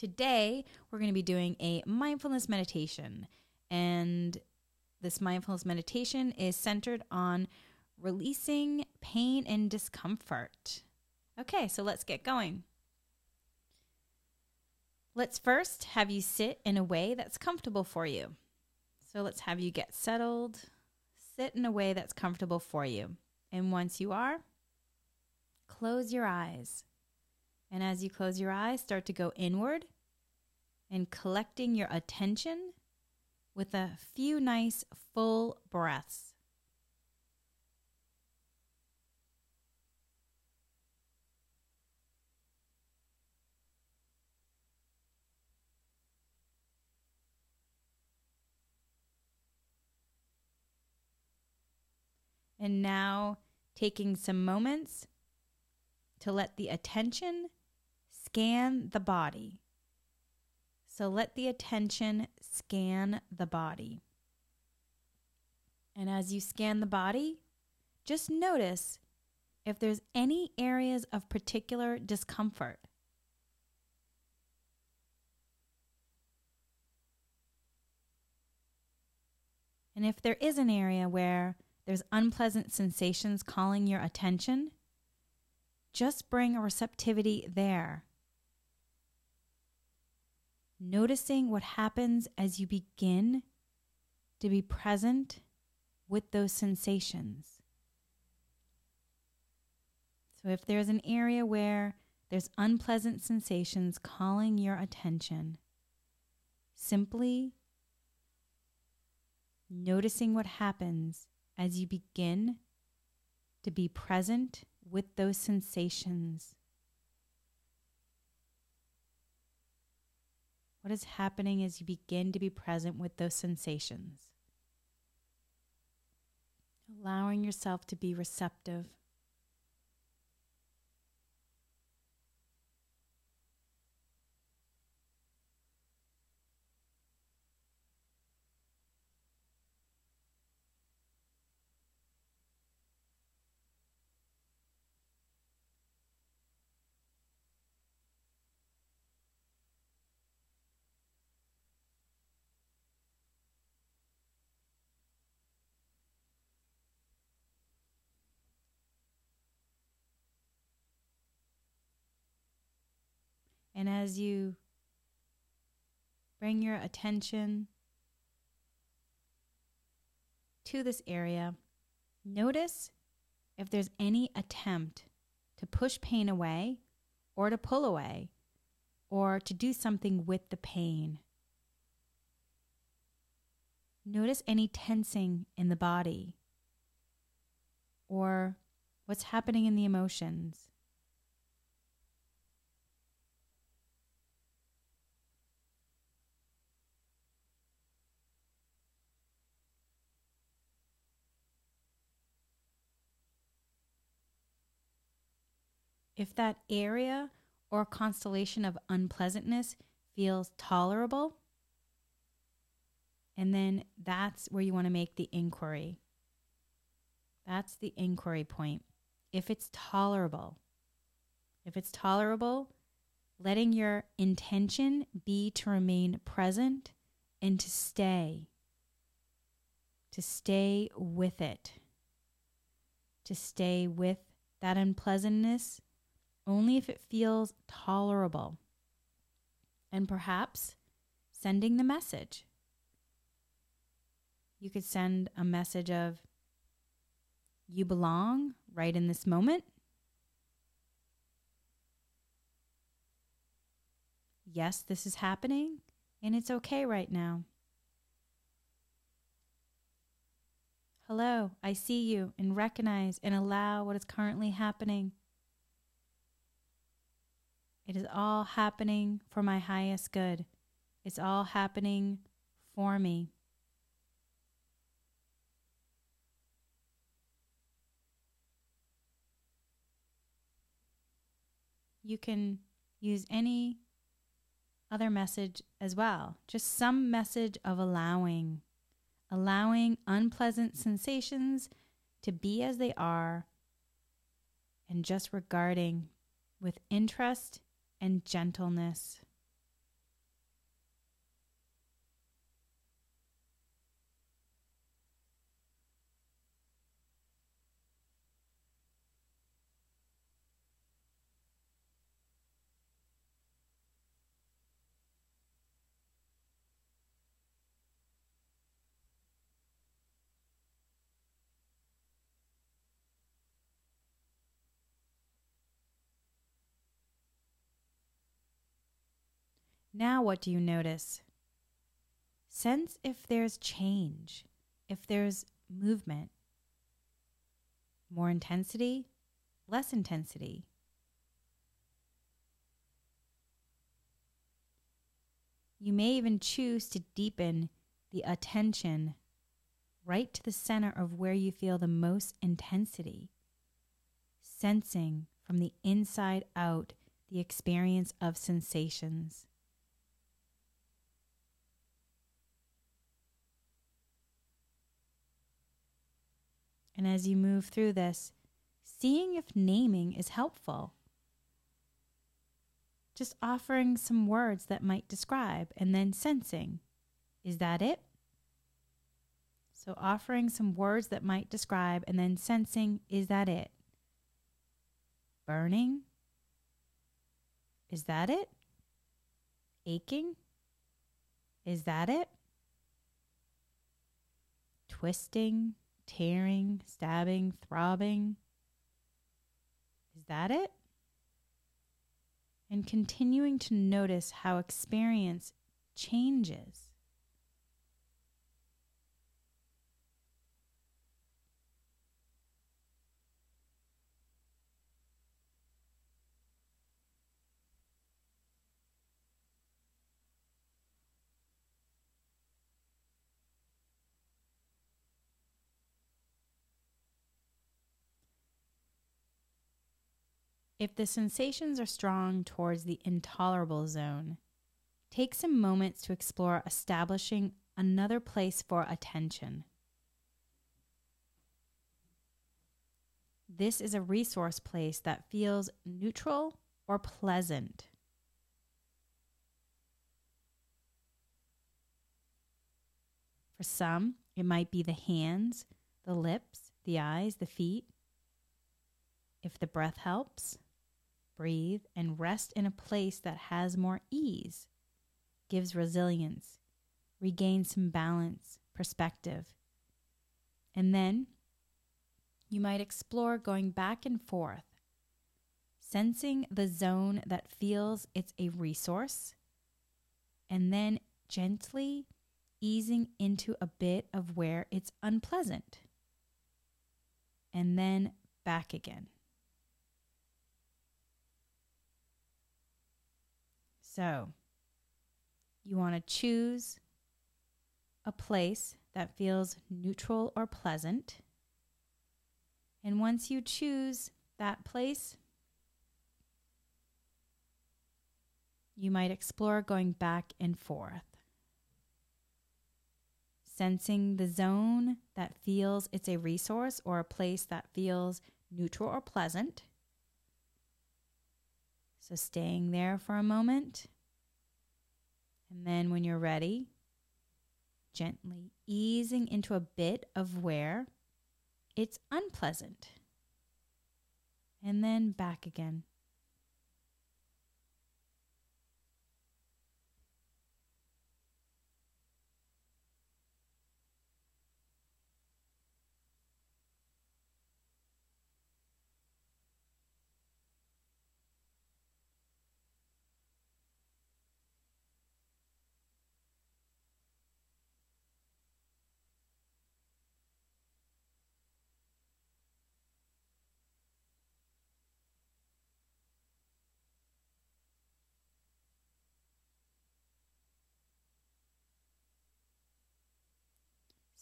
Today, we're going to be doing a mindfulness meditation. And this mindfulness meditation is centered on releasing pain and discomfort. Okay, so let's get going. Let's first have you sit in a way that's comfortable for you. So let's have you get settled, sit in a way that's comfortable for you. And once you are, close your eyes. And as you close your eyes, start to go inward and collecting your attention with a few nice full breaths. And now taking some moments to let the attention scan the body. So let the attention scan the body. And as you scan the body, just notice if there's any areas of particular discomfort. And if there is an area where there's unpleasant sensations calling your attention, just bring a receptivity there. Noticing what happens as you begin to be present with those sensations. So, if there's an area where there's unpleasant sensations calling your attention, simply noticing what happens as you begin to be present with those sensations. What is happening as you begin to be present with those sensations? Allowing yourself to be receptive. And as you bring your attention to this area, notice if there's any attempt to push pain away or to pull away or to do something with the pain. Notice any tensing in the body or what's happening in the emotions. If that area or constellation of unpleasantness feels tolerable, and then that's where you want to make the inquiry. That's the inquiry point. If it's tolerable, if it's tolerable, letting your intention be to remain present and to stay, to stay with it, to stay with that unpleasantness only if it feels tolerable. And perhaps sending the message. You could send a message of, you belong right in this moment. Yes, this is happening, and it's okay right now. Hello, I see you and recognize and allow what is currently happening. It is all happening for my highest good. It's all happening for me. You can use any other message as well, just some message of allowing, allowing unpleasant sensations to be as they are, and just regarding with interest and gentleness. Now, what do you notice? Sense if there's change, if there's movement, more intensity, less intensity. You may even choose to deepen the attention right to the center of where you feel the most intensity, sensing from the inside out the experience of sensations. And as you move through this, seeing if naming is helpful. Just offering some words that might describe and then sensing. Is that it? So, offering some words that might describe and then sensing, is that it? Burning? Is that it? Aching? Is that it? Twisting? Tearing, stabbing, throbbing. Is that it? And continuing to notice how experience changes. If the sensations are strong towards the intolerable zone, take some moments to explore establishing another place for attention. This is a resource place that feels neutral or pleasant. For some, it might be the hands, the lips, the eyes, the feet. If the breath helps, breathe, and rest in a place that has more ease, gives resilience, regains some balance, perspective. And then you might explore going back and forth, sensing the zone that feels it's a resource, and then gently easing into a bit of where it's unpleasant, and then back again. So, you want to choose a place that feels neutral or pleasant. And once you choose that place, you might explore going back and forth. Sensing the zone that feels it's a resource or a place that feels neutral or pleasant. So staying there for a moment. And then when you're ready, gently easing into a bit of where it's unpleasant. And then back again.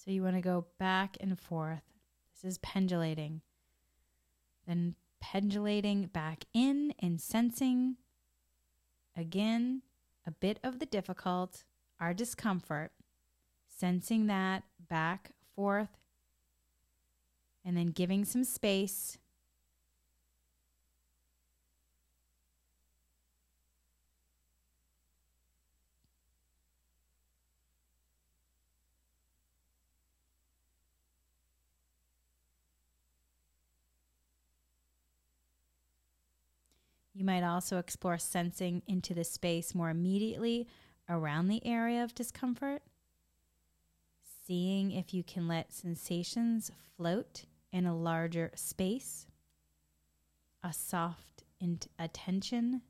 So you want to go back and forth. This is pendulating. Then pendulating back in and sensing again a bit of the difficult, our discomfort, sensing that back, forth, and then giving some space You might also explore sensing into the space more immediately around the area of discomfort, seeing if you can let sensations float in a larger space, a soft attention,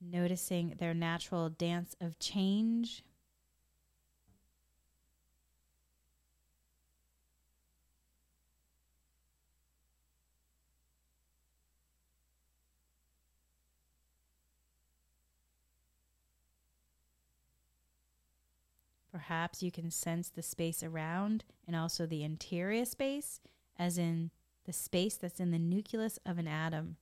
noticing their natural dance of change Perhaps you can sense the space around and also the interior space, as in the space that's in the nucleus of an atom,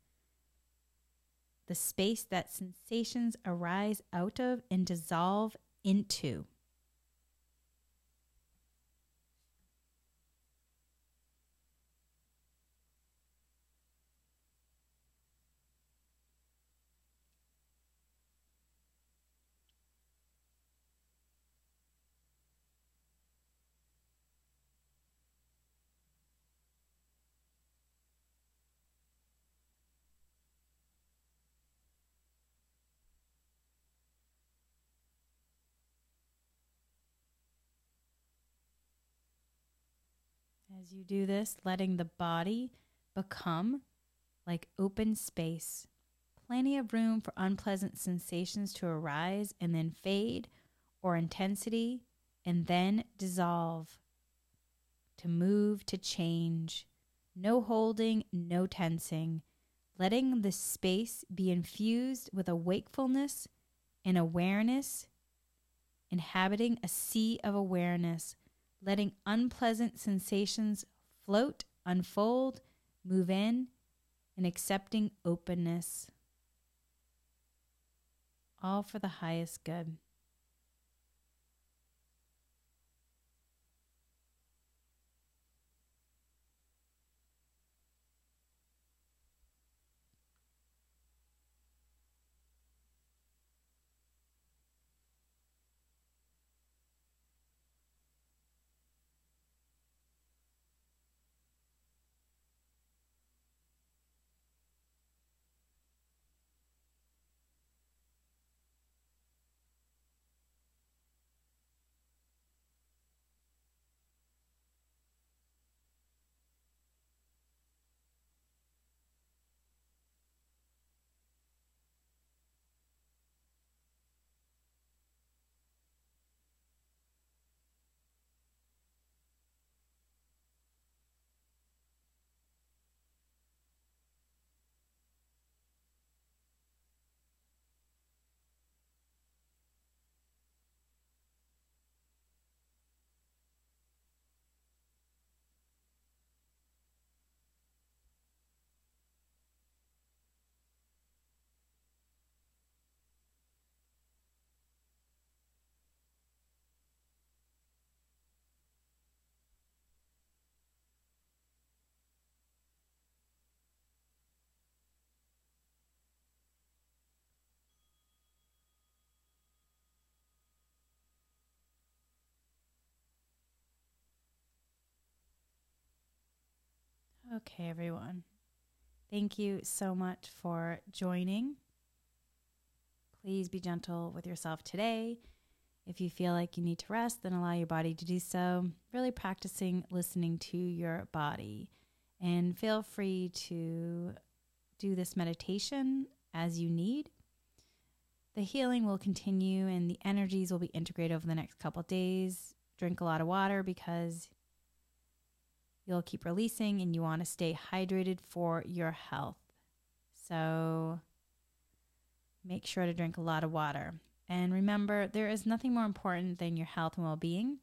the space that sensations arise out of and dissolve into. As you do this, letting the body become like open space, plenty of room for unpleasant sensations to arise and then fade, or intensity and then dissolve, to move, to change. No holding, no tensing, letting the space be infused with a wakefulness and awareness, inhabiting a sea of awareness letting unpleasant sensations float, unfold, move in, and accepting openness. All for the highest good. Okay, everyone. Thank you so much for joining. Please be gentle with yourself today. If you feel like you need to rest, then allow your body to do so. Really practicing listening to your body. And feel free to do this meditation as you need. The healing will continue and the energies will be integrated over the next couple days. Drink a lot of water because you'll keep releasing and you want to stay hydrated for your health. So make sure to drink a lot of water. And remember, there is nothing more important than your health and well being.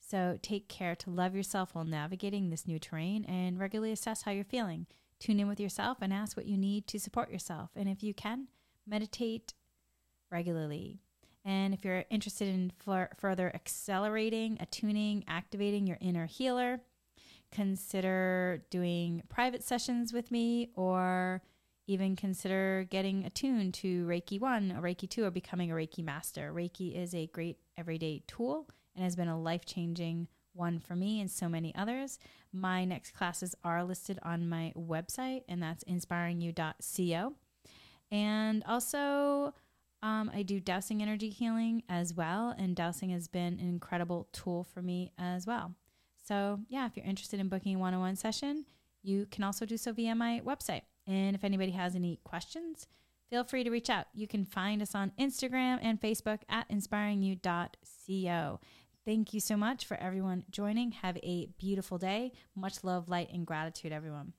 So take care to love yourself while navigating this new terrain and regularly assess how you're feeling. Tune in with yourself and ask what you need to support yourself. And if you can, meditate regularly. And if you're interested in further accelerating, attuning, activating your inner healer, consider doing private sessions with me or even consider getting attuned to Reiki 1 or Reiki 2 or becoming a Reiki master. Reiki is a great everyday tool and has been a life changing one for me and so many others. My next classes are listed on my website, and that's inspiringyou.co. And also, um, I do dowsing energy healing as well, and dowsing has been an incredible tool for me as well. So, yeah, if you're interested in booking a one on one session, you can also do so via my website. And if anybody has any questions, feel free to reach out. You can find us on Instagram and Facebook at inspiringyou.co. Thank you so much for everyone joining. Have a beautiful day. Much love, light, and gratitude, everyone.